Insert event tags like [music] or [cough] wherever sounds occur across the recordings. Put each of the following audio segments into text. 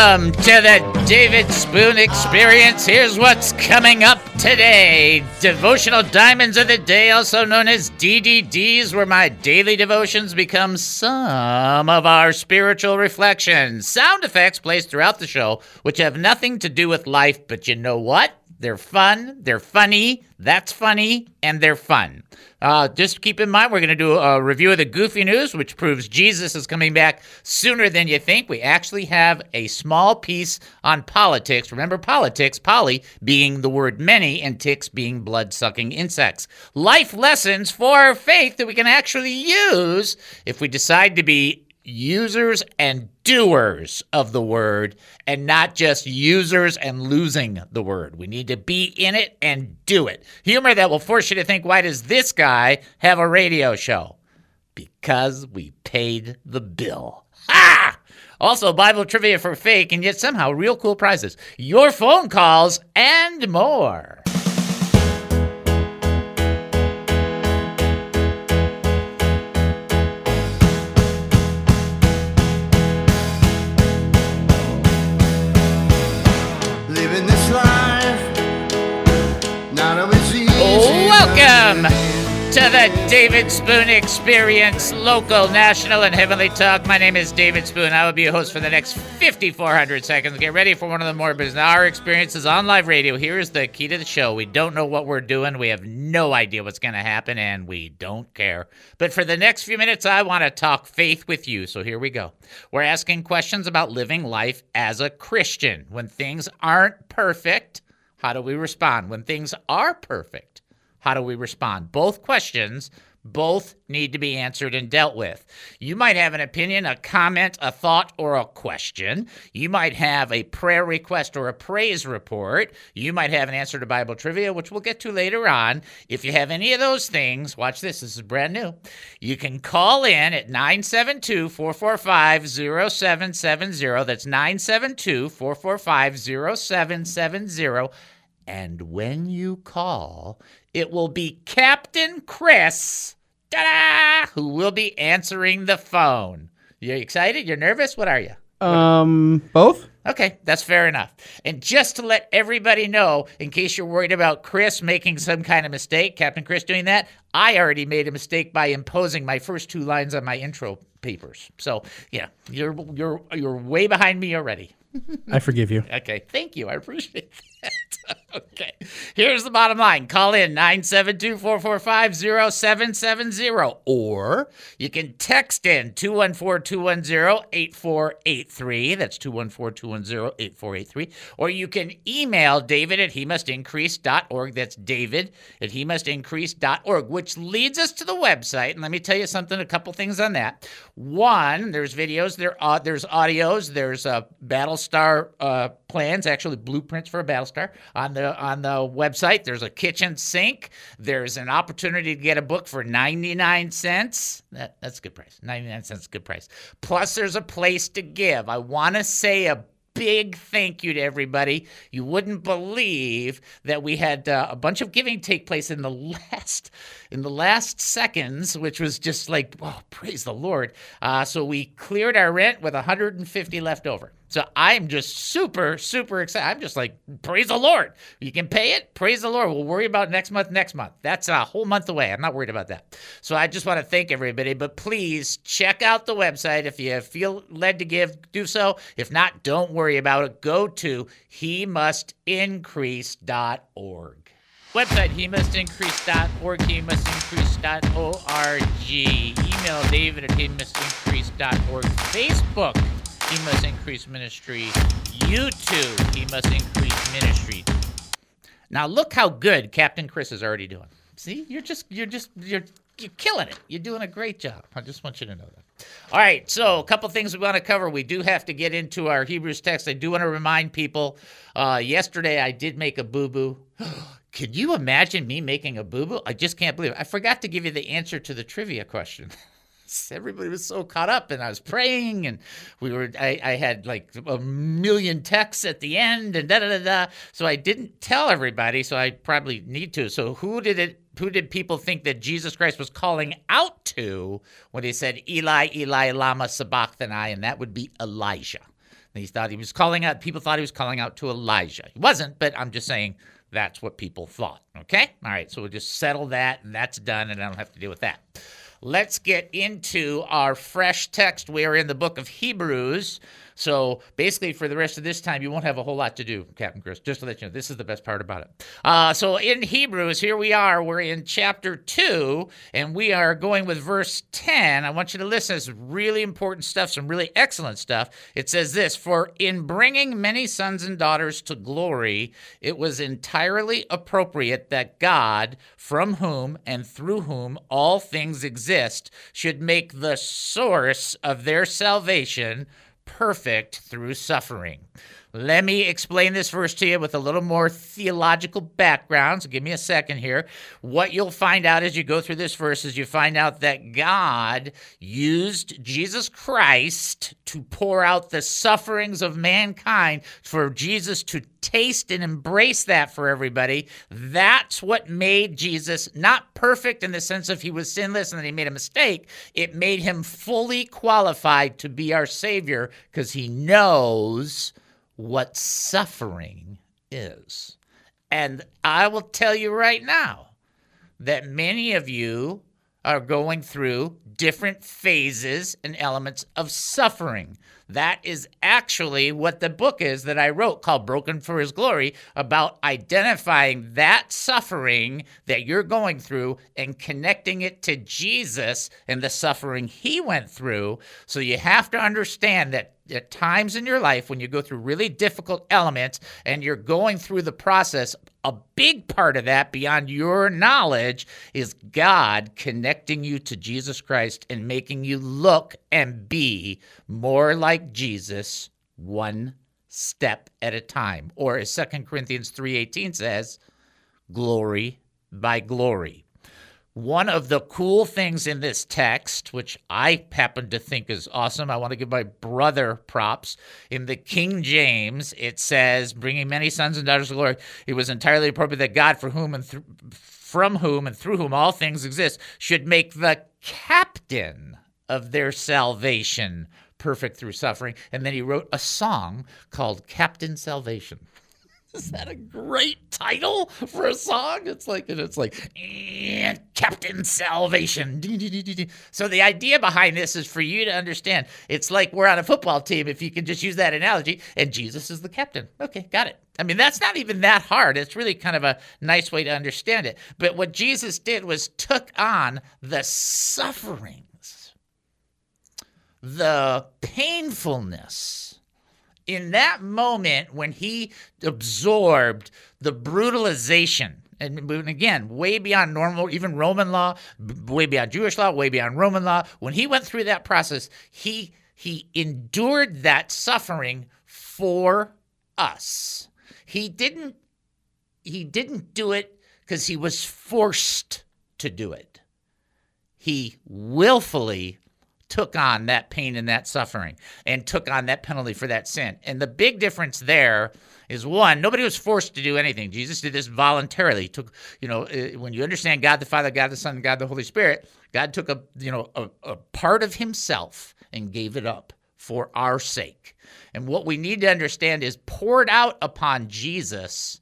Welcome to the David Spoon Experience. Here's what's coming up today. Devotional Diamonds of the Day, also known as DDDs, where my daily devotions become some of our spiritual reflections. Sound effects placed throughout the show, which have nothing to do with life, but you know what? They're fun, they're funny, that's funny, and they're fun. Uh, just keep in mind, we're going to do a review of the Goofy News, which proves Jesus is coming back sooner than you think. We actually have a small piece on politics. Remember, politics, poly being the word many, and ticks being blood sucking insects. Life lessons for faith that we can actually use if we decide to be users and doers of the word and not just users and losing the word. We need to be in it and do it. Humor that will force you to think why does this guy have a radio show? Because we paid the bill. Ha! Also, Bible trivia for fake and yet somehow real cool prizes. Your phone calls and more. To the David Spoon Experience, local, national, and heavenly talk. My name is David Spoon. I will be your host for the next 5,400 seconds. Get ready for one of the more bizarre experiences on live radio. Here is the key to the show. We don't know what we're doing. We have no idea what's going to happen, and we don't care. But for the next few minutes, I want to talk faith with you. So here we go. We're asking questions about living life as a Christian. When things aren't perfect, how do we respond? When things are perfect, how do we respond? Both questions, both need to be answered and dealt with. You might have an opinion, a comment, a thought, or a question. You might have a prayer request or a praise report. You might have an answer to Bible trivia, which we'll get to later on. If you have any of those things, watch this, this is brand new. You can call in at 972 445 0770. That's 972 445 0770. And when you call, it will be Captain Chris, who will be answering the phone. You excited? You're nervous? What are you? Um, both? Okay, that's fair enough. And just to let everybody know, in case you're worried about Chris making some kind of mistake, Captain Chris doing that, I already made a mistake by imposing my first two lines on my intro papers. So, yeah, you're you're you're way behind me already. I forgive you. Okay, thank you. I appreciate that. [laughs] okay, here's the bottom line call in 972 445 0770, or you can text in 214 210 8483. That's 214 210 8483. Or you can email david at he must increase.org. That's david at he must increase.org, which leads us to the website. And let me tell you something, a couple things on that. One, there's videos, there uh, there's audios, there's uh, Battlestar uh, plans, actually blueprints for a Battlestar on the on the website. There's a kitchen sink. There's an opportunity to get a book for 99 cents. That, that's a good price. 99 cents good price. Plus, there's a place to give. I want to say a big thank you to everybody. You wouldn't believe that we had uh, a bunch of giving take place in the [laughs] last in the last seconds, which was just like, oh, praise the Lord. Uh, so we cleared our rent with 150 left over. So I'm just super, super excited. I'm just like, praise the Lord. You can pay it. Praise the Lord. We'll worry about next month, next month. That's a whole month away. I'm not worried about that. So I just want to thank everybody. But please check out the website. If you feel led to give, do so. If not, don't worry about it. Go to he must. Website, he must he must. Email david at he must. Facebook, he must increase ministry. YouTube, he must increase ministry. Now look how good Captain Chris is already doing. See, you're just, you're just, you're, you're killing it. You're doing a great job. I just want you to know that. All right, so a couple things we want to cover. We do have to get into our Hebrews text. I do want to remind people. Uh, yesterday, I did make a boo boo. [gasps] Can you imagine me making a boo boo? I just can't believe it. I forgot to give you the answer to the trivia question. [laughs] Everybody was so caught up, and I was praying, and we were. I, I had like a million texts at the end, and da da da da. So I didn't tell everybody. So I probably need to. So who did it? Who did people think that Jesus Christ was calling out to when he said, "Eli, Eli, lama sabachthani," and that would be Elijah. And he thought he was calling out, people thought he was calling out to Elijah. He wasn't, but I'm just saying that's what people thought. Okay? All right, so we'll just settle that, and that's done, and I don't have to deal with that. Let's get into our fresh text. We are in the book of Hebrews. So basically, for the rest of this time, you won't have a whole lot to do, Captain Chris. Just to let you know, this is the best part about it. Uh, so in Hebrews, here we are. We're in chapter 2, and we are going with verse 10. I want you to listen. It's really important stuff, some really excellent stuff. It says this For in bringing many sons and daughters to glory, it was entirely appropriate that God, from whom and through whom all things exist, should make the source of their salvation perfect through suffering. Let me explain this verse to you with a little more theological background. So give me a second here. What you'll find out as you go through this verse is you find out that God used Jesus Christ to pour out the sufferings of mankind for Jesus to taste and embrace that for everybody. That's what made Jesus not perfect in the sense of he was sinless and that he made a mistake. It made him fully qualified to be our Savior because he knows what suffering is. And I will tell you right now that many of you are going through different phases and elements of suffering. That is actually what the book is that I wrote called Broken for His Glory about identifying that suffering that you're going through and connecting it to Jesus and the suffering he went through. So you have to understand that at times in your life when you go through really difficult elements and you're going through the process, a big part of that beyond your knowledge is God connecting you to Jesus Christ and making you look and be more like Jesus one step at a time. Or as 2 Corinthians 3:18 says, glory by glory. One of the cool things in this text, which I happen to think is awesome, I want to give my brother props. In the King James, it says, bringing many sons and daughters to glory, it was entirely appropriate that God, for whom and th- from whom and through whom all things exist, should make the captain of their salvation perfect through suffering. And then he wrote a song called Captain Salvation. [laughs] Is that a great title for a song? It's like it's like eh, Captain Salvation. [laughs] So the idea behind this is for you to understand. It's like we're on a football team. If you can just use that analogy, and Jesus is the captain. Okay, got it. I mean, that's not even that hard. It's really kind of a nice way to understand it. But what Jesus did was took on the sufferings, the painfulness in that moment when he absorbed the brutalization and again, way beyond normal, even Roman law, way beyond Jewish law, way beyond Roman law. When he went through that process, he he endured that suffering for us. He didn't he didn't do it because he was forced to do it. He willfully took on that pain and that suffering and took on that penalty for that sin. And the big difference there is one, nobody was forced to do anything. Jesus did this voluntarily. He took, you know, uh, when you understand God the Father, God the Son, God the Holy Spirit, God took a, you know, a, a part of himself and gave it up for our sake. And what we need to understand is poured out upon Jesus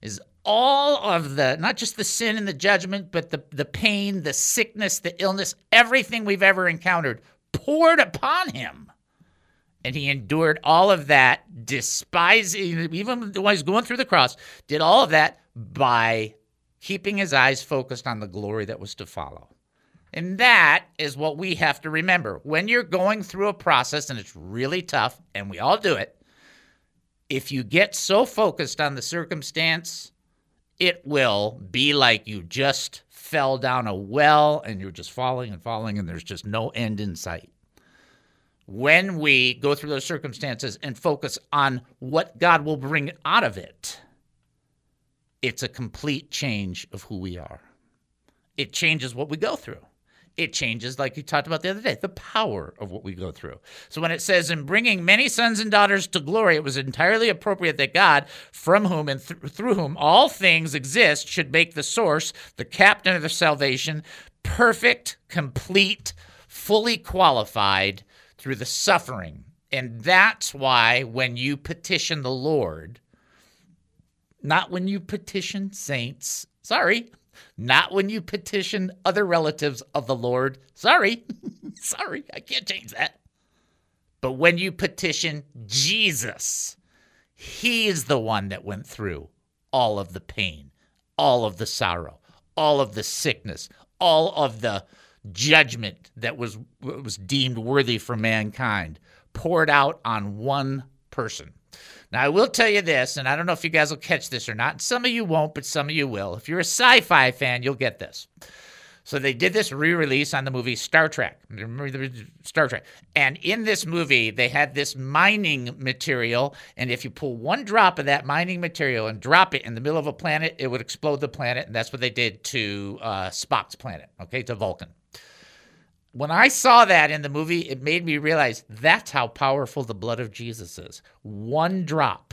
is all of the not just the sin and the judgment but the the pain the sickness the illness everything we've ever encountered poured upon him. And he endured all of that despising even while he's going through the cross did all of that by keeping his eyes focused on the glory that was to follow. And that is what we have to remember. When you're going through a process and it's really tough and we all do it if you get so focused on the circumstance it will be like you just fell down a well and you're just falling and falling and there's just no end in sight. When we go through those circumstances and focus on what God will bring out of it, it's a complete change of who we are. It changes what we go through it changes, like you talked about the other day, the power of what we go through. So when it says, in bringing many sons and daughters to glory, it was entirely appropriate that God, from whom and th- through whom all things exist, should make the source, the captain of their salvation, perfect, complete, fully qualified through the suffering And that's why when you petition the Lord, not when you petition saints, sorry, not when you petition other relatives of the Lord, sorry, [laughs] sorry, I can't change that. But when you petition Jesus, He is the one that went through all of the pain, all of the sorrow, all of the sickness, all of the judgment that was was deemed worthy for mankind poured out on one person. Now, I will tell you this, and I don't know if you guys will catch this or not. Some of you won't, but some of you will. If you're a sci fi fan, you'll get this. So they did this re-release on the movie Star Trek. Star Trek? And in this movie, they had this mining material, and if you pull one drop of that mining material and drop it in the middle of a planet, it would explode the planet, and that's what they did to uh, Spock's planet, okay, to Vulcan. When I saw that in the movie, it made me realize that's how powerful the blood of Jesus is. One drop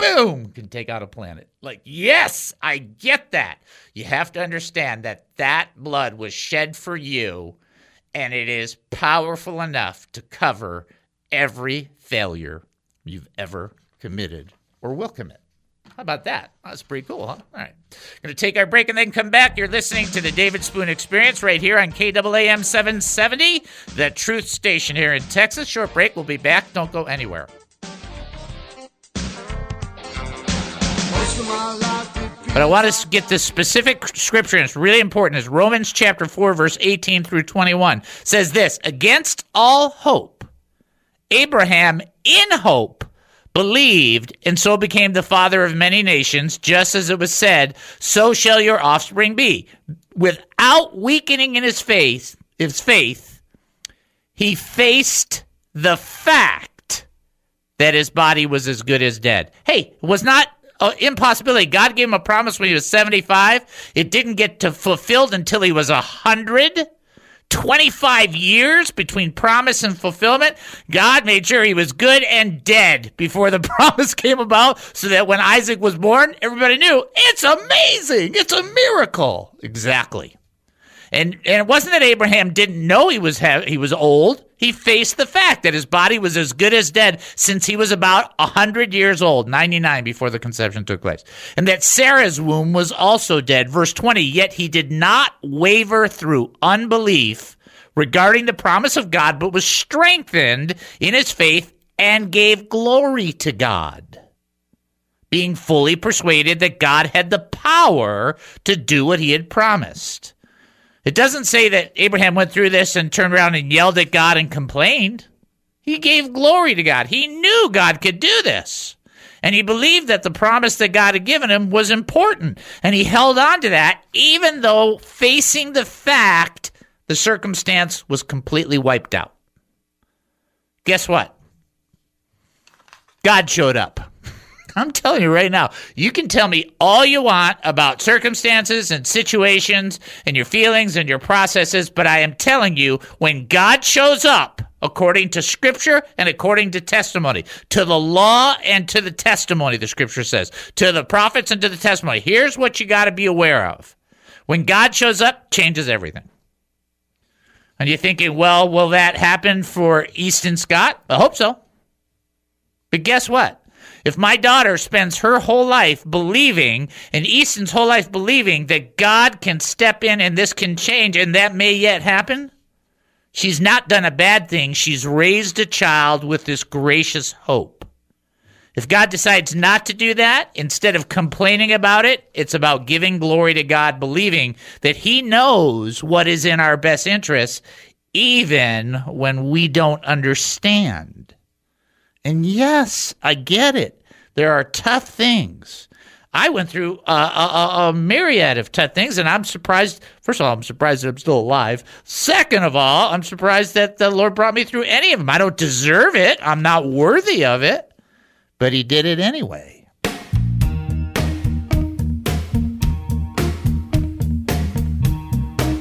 boom, can take out a planet. Like, yes, I get that. You have to understand that that blood was shed for you, and it is powerful enough to cover every failure you've ever committed or will commit. How about that? That's pretty cool, huh? All right. Going to take our break and then come back. You're listening to the David Spoon Experience right here on KAAM 770, the truth station here in Texas. Short break. We'll be back. Don't go anywhere. But I want to get this specific scripture, and it's really important. It's Romans chapter 4, verse 18 through 21. says this Against all hope, Abraham in hope believed, and so became the father of many nations, just as it was said, So shall your offspring be. Without weakening in his faith, his faith, he faced the fact that his body was as good as dead. Hey, was not uh, impossibility. God gave him a promise when he was 75. It didn't get to fulfilled until he was 100. 25 years between promise and fulfillment. God made sure he was good and dead before the [laughs] promise came about so that when Isaac was born, everybody knew it's amazing. It's a miracle. Exactly. And and it wasn't that Abraham didn't know he was ha- he was old. He faced the fact that his body was as good as dead since he was about 100 years old, 99 before the conception took place. And that Sarah's womb was also dead. Verse 20, yet he did not waver through unbelief regarding the promise of God, but was strengthened in his faith and gave glory to God, being fully persuaded that God had the power to do what he had promised. It doesn't say that Abraham went through this and turned around and yelled at God and complained. He gave glory to God. He knew God could do this. And he believed that the promise that God had given him was important. And he held on to that, even though facing the fact the circumstance was completely wiped out. Guess what? God showed up. I'm telling you right now, you can tell me all you want about circumstances and situations and your feelings and your processes, but I am telling you, when God shows up, according to scripture and according to testimony, to the law and to the testimony, the scripture says, to the prophets and to the testimony, here's what you got to be aware of. When God shows up, changes everything. And you're thinking, well, will that happen for Easton Scott? I hope so. But guess what? If my daughter spends her whole life believing, and Easton's whole life believing that God can step in and this can change and that may yet happen, she's not done a bad thing. She's raised a child with this gracious hope. If God decides not to do that, instead of complaining about it, it's about giving glory to God, believing that He knows what is in our best interests, even when we don't understand. And yes, I get it. There are tough things. I went through a, a, a, myriad of tough things, and I'm surprised. First of all, I'm surprised that I'm still alive. Second of all, I'm surprised that the Lord brought me through any of them. I don't deserve it, I'm not worthy of it, but He did it anyway.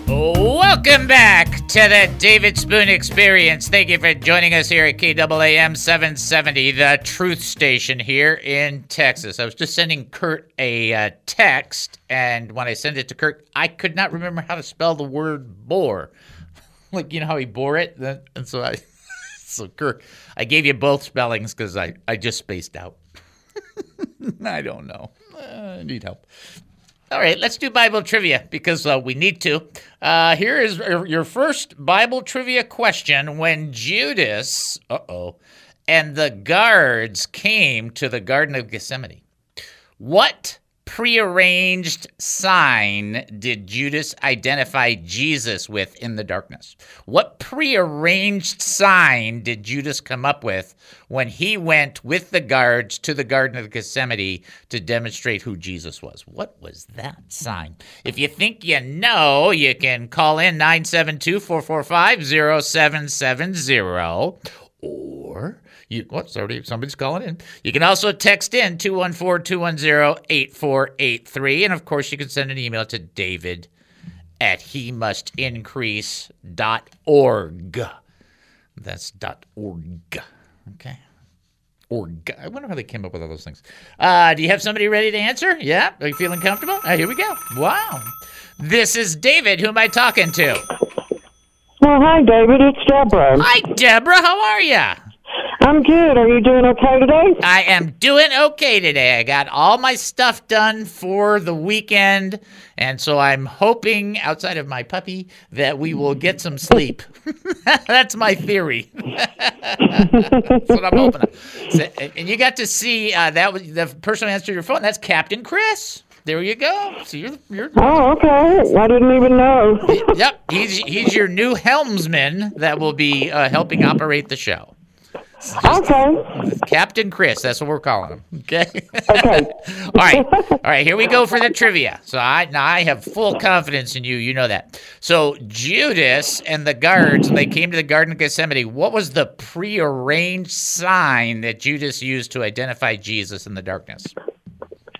Welcome back to the David Spoon Experience. Thank you for joining us here at KAAM 770, the truth station here in Texas. I was just sending Kurt a uh, text, and when I sent it to Kurt, I could not remember how to spell the word bore. [laughs] like, you know how he bore it? And so I [laughs] so, Kurt, I gave you both spellings because I, I just spaced out. [laughs] I don't know. Uh, I need help. All right, let's do Bible trivia because uh, we need to. Uh, here is your first Bible trivia question. When Judas, uh oh, and the guards came to the Garden of Gethsemane, what prearranged sign did Judas identify Jesus with in the darkness? What prearranged sign did Judas come up with when he went with the guards to the Garden of Gethsemane to demonstrate who Jesus was? What was that sign? If you think you know, you can call in 972 445 0770 or you, what's already somebody's calling in. You can also text in 214-210-8483. And of course, you can send an email to David at he must increase.org. That's dot org. Okay. Org. I wonder how they came up with all those things. Uh, do you have somebody ready to answer? Yeah? Are you feeling comfortable? Uh, here we go. Wow. This is David. Who am I talking to? Well, hi, David. It's Deborah. Hi, Deborah. How are you? I'm good. Are you doing okay today? I am doing okay today. I got all my stuff done for the weekend, and so I'm hoping, outside of my puppy, that we will get some sleep. [laughs] That's my theory. [laughs] that's what I'm hoping. So, and you got to see uh, that was the person who answered your phone. That's Captain Chris. There you go. So you're, you're Oh, okay. I didn't even know. yep. He's he's your new helmsman that will be uh, helping operate the show. Okay. Captain Chris, that's what we're calling him. Okay. Okay. [laughs] All right. All right. Here we go for the trivia. So I now I have full confidence in you. You know that. So Judas and the guards, when they came to the Garden of Gethsemane, what was the prearranged sign that Judas used to identify Jesus in the darkness?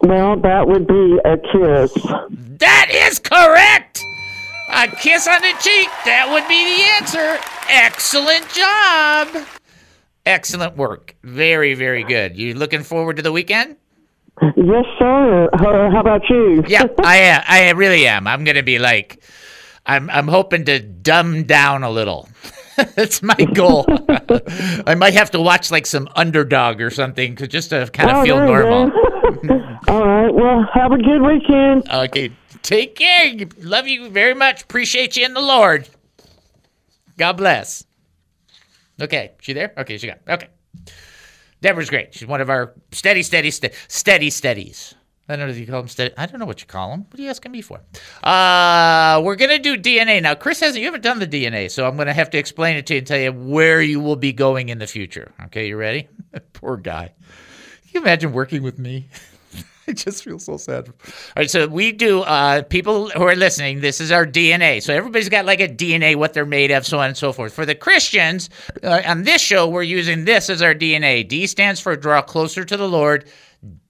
Well, that would be a kiss. That is correct. A kiss on the cheek. That would be the answer. Excellent job. Excellent work. Very, very good. You looking forward to the weekend? Yes, sir. Uh, how about you? Yeah, I am. I really am. I'm gonna be like, I'm. I'm hoping to dumb down a little. [laughs] That's my goal. [laughs] I might have to watch like some underdog or something to just to kind of Oh, feel normal. [laughs] All right. Well, have a good weekend. Okay, take care. Love you very much. Appreciate you in the Lord. God bless. Okay, she there? Okay, she got. Okay. Deborah's great. She's one of our steady, steady, steady, steady, steadies. I don't know if you call them steady. I don't know what you call them. What are you asking me for? Uh, we're gonna do DNA now. Chris hasn't. You haven't done the DNA, so I'm gonna have to explain it to you and tell you where you will be going in the future. Okay, you ready? [laughs] Poor guy. Can you imagine working with me? [laughs] [laughs] I just feel so sad. All right, so we do. Uh, people who are listening, this is our DNA. So everybody's got like a DNA, what they're made of, so on and so forth. For the Christians, uh, on this show, we're using this as our DNA. D stands for draw closer to the Lord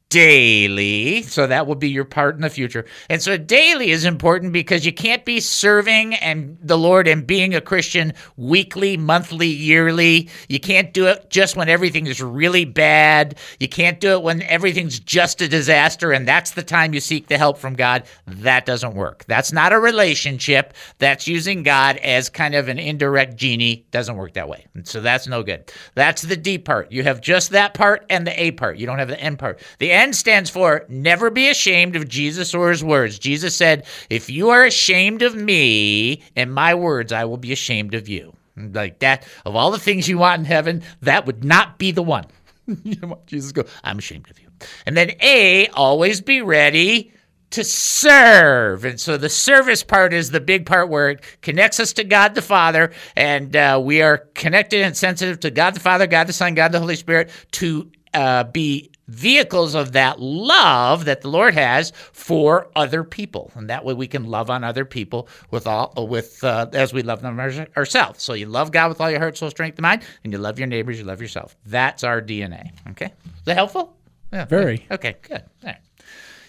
daily. So that will be your part in the future. And so daily is important because you can't be serving and the Lord and being a Christian weekly, monthly, yearly. You can't do it just when everything is really bad. You can't do it when everything's just a disaster and that's the time you seek the help from God. That doesn't work. That's not a relationship. That's using God as kind of an indirect genie. Doesn't work that way. And so that's no good. That's the D part. You have just that part and the A part. You don't have the N part. The N stands for never be ashamed of Jesus or his words. Jesus said, If you are ashamed of me and my words, I will be ashamed of you. Like that, of all the things you want in heaven, that would not be the one. [laughs] Jesus go, I'm ashamed of you. And then A, always be ready to serve. And so the service part is the big part where it connects us to God the Father, and uh, we are connected and sensitive to God the Father, God the Son, God the Holy Spirit to uh, be vehicles of that love that the Lord has for other people, and that way we can love on other people with all with uh, as we love them ourselves. So you love God with all your heart, soul, strength, and mind, and you love your neighbors, you love yourself. That's our DNA. Okay, is that helpful? Yeah. Very. Okay. Good. All right.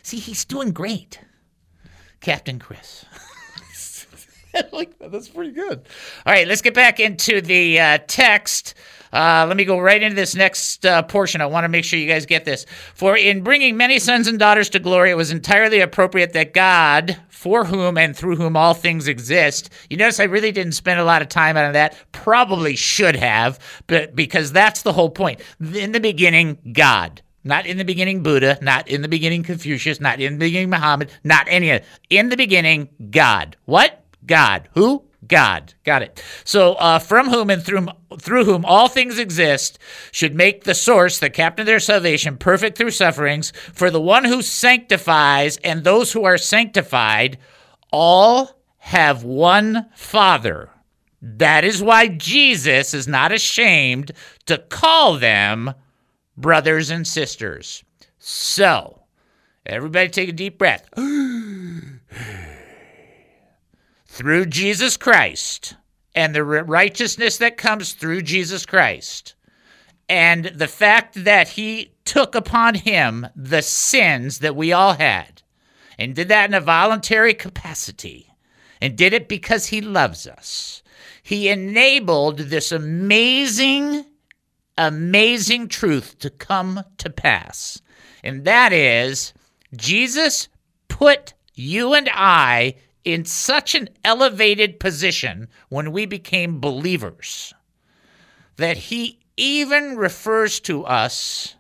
See, he's doing great, Captain Chris. [laughs] I like that. That's pretty good. All right, let's get back into the uh, text. Uh, let me go right into this next uh, portion. I want to make sure you guys get this. For in bringing many sons and daughters to glory, it was entirely appropriate that God, for whom and through whom all things exist. You notice I really didn't spend a lot of time on that. Probably should have, but because that's the whole point. In the beginning, God. Not in the beginning, Buddha. Not in the beginning, Confucius. Not in the beginning, Muhammad. Not any of. In the beginning, God. What? God. Who? God. Got it. So, uh, from whom and through, through whom all things exist, should make the source, the captain of their salvation, perfect through sufferings, for the one who sanctifies and those who are sanctified, all have one Father. That is why Jesus is not ashamed to call them brothers and sisters. So, everybody take a deep breath. [gasps] [laughs] through Jesus Christ and the righteousness that comes through Jesus Christ and the fact that he took upon him the sins that we all had and did that in a voluntary capacity and did it because he loves us. He enabled this amazing, amazing truth to come to pass. And that is, Jesus put you and I in such an elevated position when we became believers that he even refers to us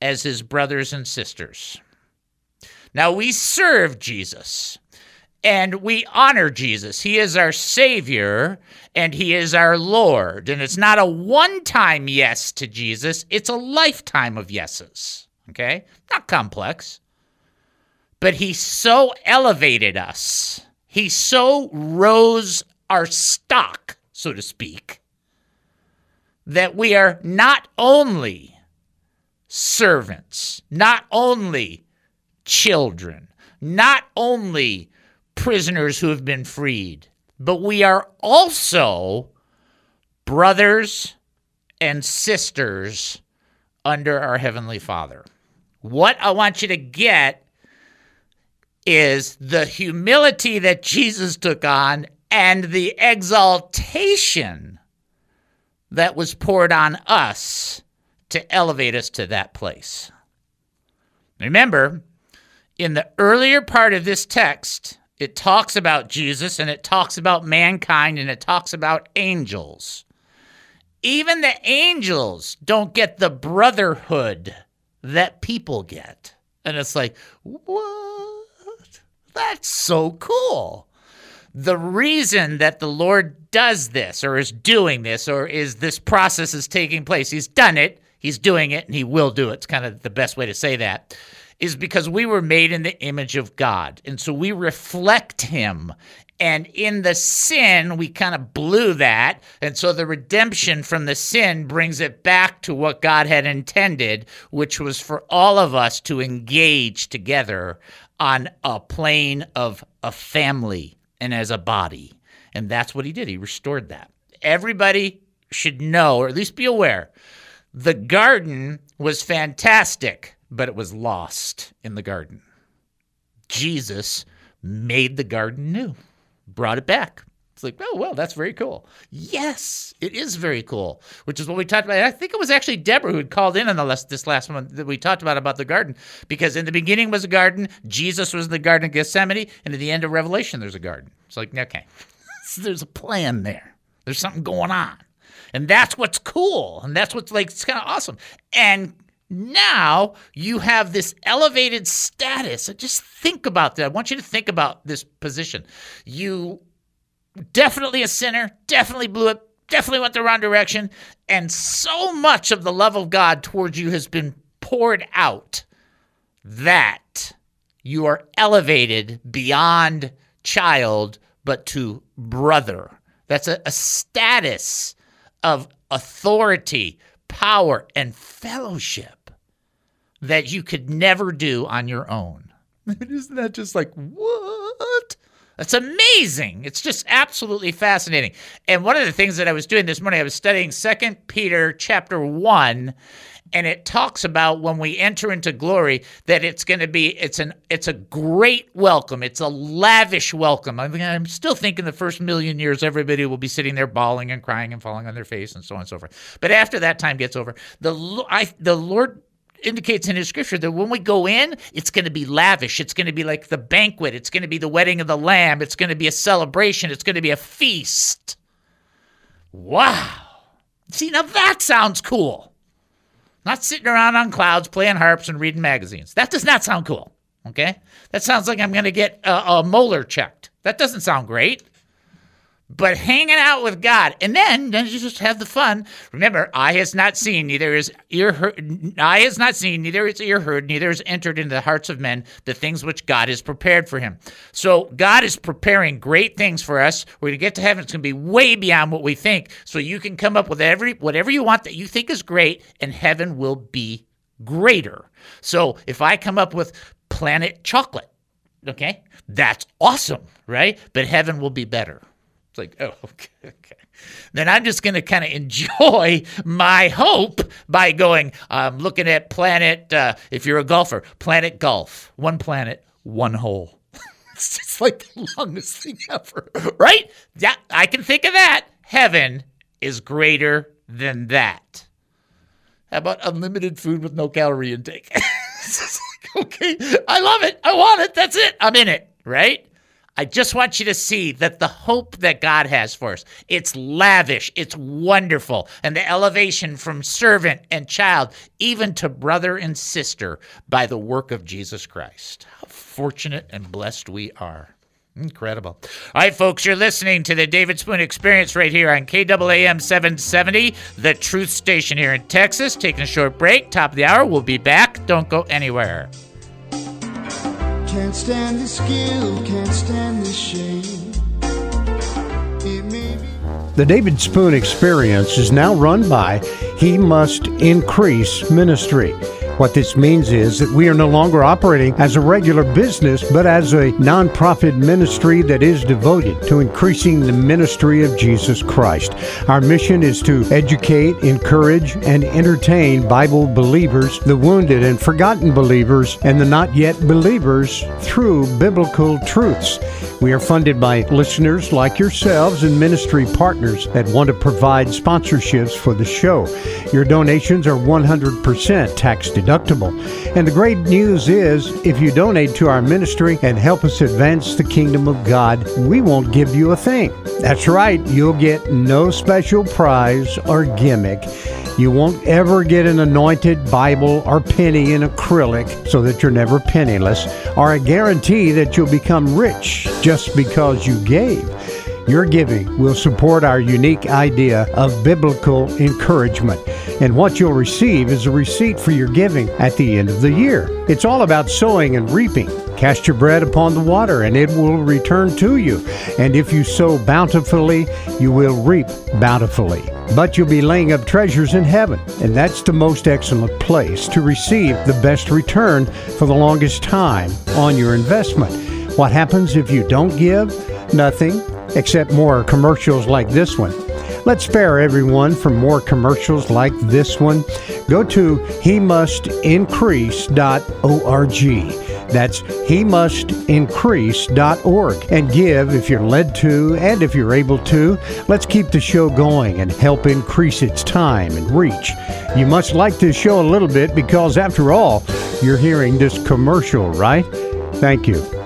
as his brothers and sisters. Now, we serve Jesus and we honor Jesus. He is our Savior and He is our Lord. And it's not a one time yes to Jesus, it's a lifetime of yeses. Okay? Not complex but he so elevated us. He so rose our stock, so to speak, that we are not only servants, not only children, not only prisoners who have been freed, but we are also brothers and sisters under our Heavenly Father. What I want you to get is the humility that Jesus took on and the exaltation that was poured on us to elevate us to that place. Remember, in the earlier part of this text, it talks about Jesus and it talks about mankind and it talks about angels. Even the angels don't get the brotherhood that people get. And it's like, what? That's so cool. The reason that the Lord does this or is doing this or is this process is taking place, he's done it, he's doing it, and he will do it. It's kind of the best way to say that is because we were made in the image of God. And so we reflect him. And in the sin, we kind of blew that. And so the redemption from the sin brings it back to what God had intended, which was for all of us to engage together on a plane of a family and as a body. And that's what he did. He restored that. Everybody should know, or at least be aware, the garden was fantastic, but it was lost in the garden. Jesus made the garden new, brought it back. It's like, oh, well, that's very cool. Yes, it is very cool, which is what we talked about. I think it was actually Deborah who had called in on the last, this last one that we talked about about the garden, because in the beginning was a garden, Jesus was in the Garden of Gethsemane, and at the end of Revelation, there's a garden. It's like, okay, [laughs] so there's a plan there. There's something going on. And that's what's cool. And that's what's like, it's kind of awesome. And now you have this elevated status. Just think about that. I want you to think about this position. You definitely a sinner, definitely blew it, definitely went the wrong direction. And so much of the love of God towards you has been poured out that you are elevated beyond child, but to brother. That's a, a status of authority, power, and fellowship that you could never do on your own. [laughs] Isn't that just like, what? That's amazing. It's just absolutely fascinating. And one of the things that I was doing this morning, I was studying Second Peter chapter 1, and it talks about when we enter into glory that it's going to be it's an it's a great welcome it's a lavish welcome i mean i'm still thinking the first million years everybody will be sitting there bawling and crying and falling on their face and so on and so forth but after that time gets over the I, the lord indicates in his scripture that when we go in, it's going to be lavish. It's going to be like the banquet. It's going to be the wedding of the Lamb. It's going to be a celebration. It's going to be a feast. Wow. See, now that sounds cool. Not sitting around on clouds playing harps and reading magazines. That does not sound cool. Okay? That sounds like I'm going to get a, a molar checked. That doesn't sound great but hanging out with God. And then, then you just have the fun. Remember, eye has not seen, neither is ear heard, eye has not seen, neither is ear heard, neither is entered into the hearts of men the things which God has prepared for him. So God is preparing great things for us. We're gonna get to heaven. It's gonna be way beyond what we think. So you can come up with every whatever you want that you think is great, and heaven will be greater. So if I come up with planet chocolate, okay, that's awesome, right? But heaven will be better. It's like, oh, [laughs] okay, okay. Then I'm just going to kind of enjoy [laughs] my hope by going, I'm um, looking at planet, uh, if you're a golfer, planet golf, one planet, one hole. [laughs] it's just like the longest thing ever, right? Yeah, I can think of that. Heaven is greater than that. How about unlimited food with no calorie intake? okay, I love it. I want it. That's it. I'm in it, right? I just want you to see that the hope that God has for us, it's lavish, it's wonderful, and the elevation from servant and child, even to brother and sister, by the work of Jesus Christ. How fortunate and blessed we are. Incredible. All right, folks, you're listening to the David Spoon Experience right here on KAAM 770, the truth station here in Texas. Taking a short break, top of the hour. We'll be back. Don't go anywhere. Can't stand can't stand shame. The David Spoon Experience is now run by He Must Increase Ministry. What this means is that we are no longer operating as a regular business, but as a nonprofit ministry that is devoted to increasing the ministry of Jesus Christ. Our mission is to educate, encourage, and entertain Bible believers, the wounded and forgotten believers, and the not yet believers through biblical truths. We are funded by listeners like yourselves and ministry partners that want to provide sponsorships for the show. Your donations are 100% tax deductible. And the great news is if you donate to our ministry and help us advance the kingdom of God, we won't give you a thing. That's right, you'll get no special prize or gimmick. You won't ever get an anointed Bible or penny in acrylic so that you're never penniless, or a guarantee that you'll become rich just because you gave. Your giving will support our unique idea of biblical encouragement. And what you'll receive is a receipt for your giving at the end of the year. It's all about sowing and reaping. Cast your bread upon the water, and it will return to you. And if you sow bountifully, you will reap bountifully. But you'll be laying up treasures in heaven, and that's the most excellent place to receive the best return for the longest time on your investment. What happens if you don't give? Nothing, except more commercials like this one. Let's spare everyone from more commercials like this one. Go to he must increase.org. That's he must increase.org and give if you're led to and if you're able to. Let's keep the show going and help increase its time and reach. You must like this show a little bit because, after all, you're hearing this commercial, right? Thank you.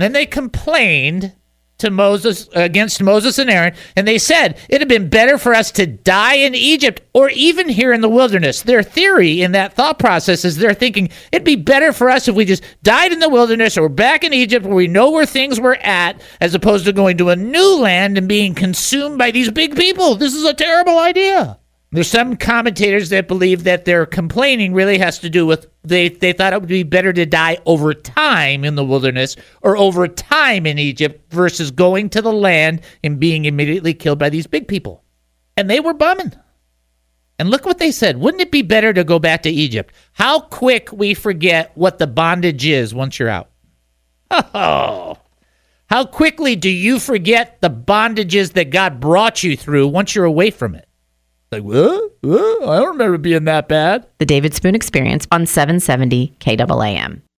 Then they complained to Moses against Moses and Aaron, and they said it'd have been better for us to die in Egypt or even here in the wilderness. Their theory in that thought process is they're thinking it'd be better for us if we just died in the wilderness or back in Egypt where we know where things were at, as opposed to going to a new land and being consumed by these big people. This is a terrible idea. There's some commentators that believe that their complaining really has to do with they, they thought it would be better to die over time in the wilderness or over time in Egypt versus going to the land and being immediately killed by these big people. And they were bumming. And look what they said. Wouldn't it be better to go back to Egypt? How quick we forget what the bondage is once you're out. Oh. How quickly do you forget the bondages that God brought you through once you're away from it? Like, what? what? I don't remember being that bad. The David Spoon Experience on 770 KAAM.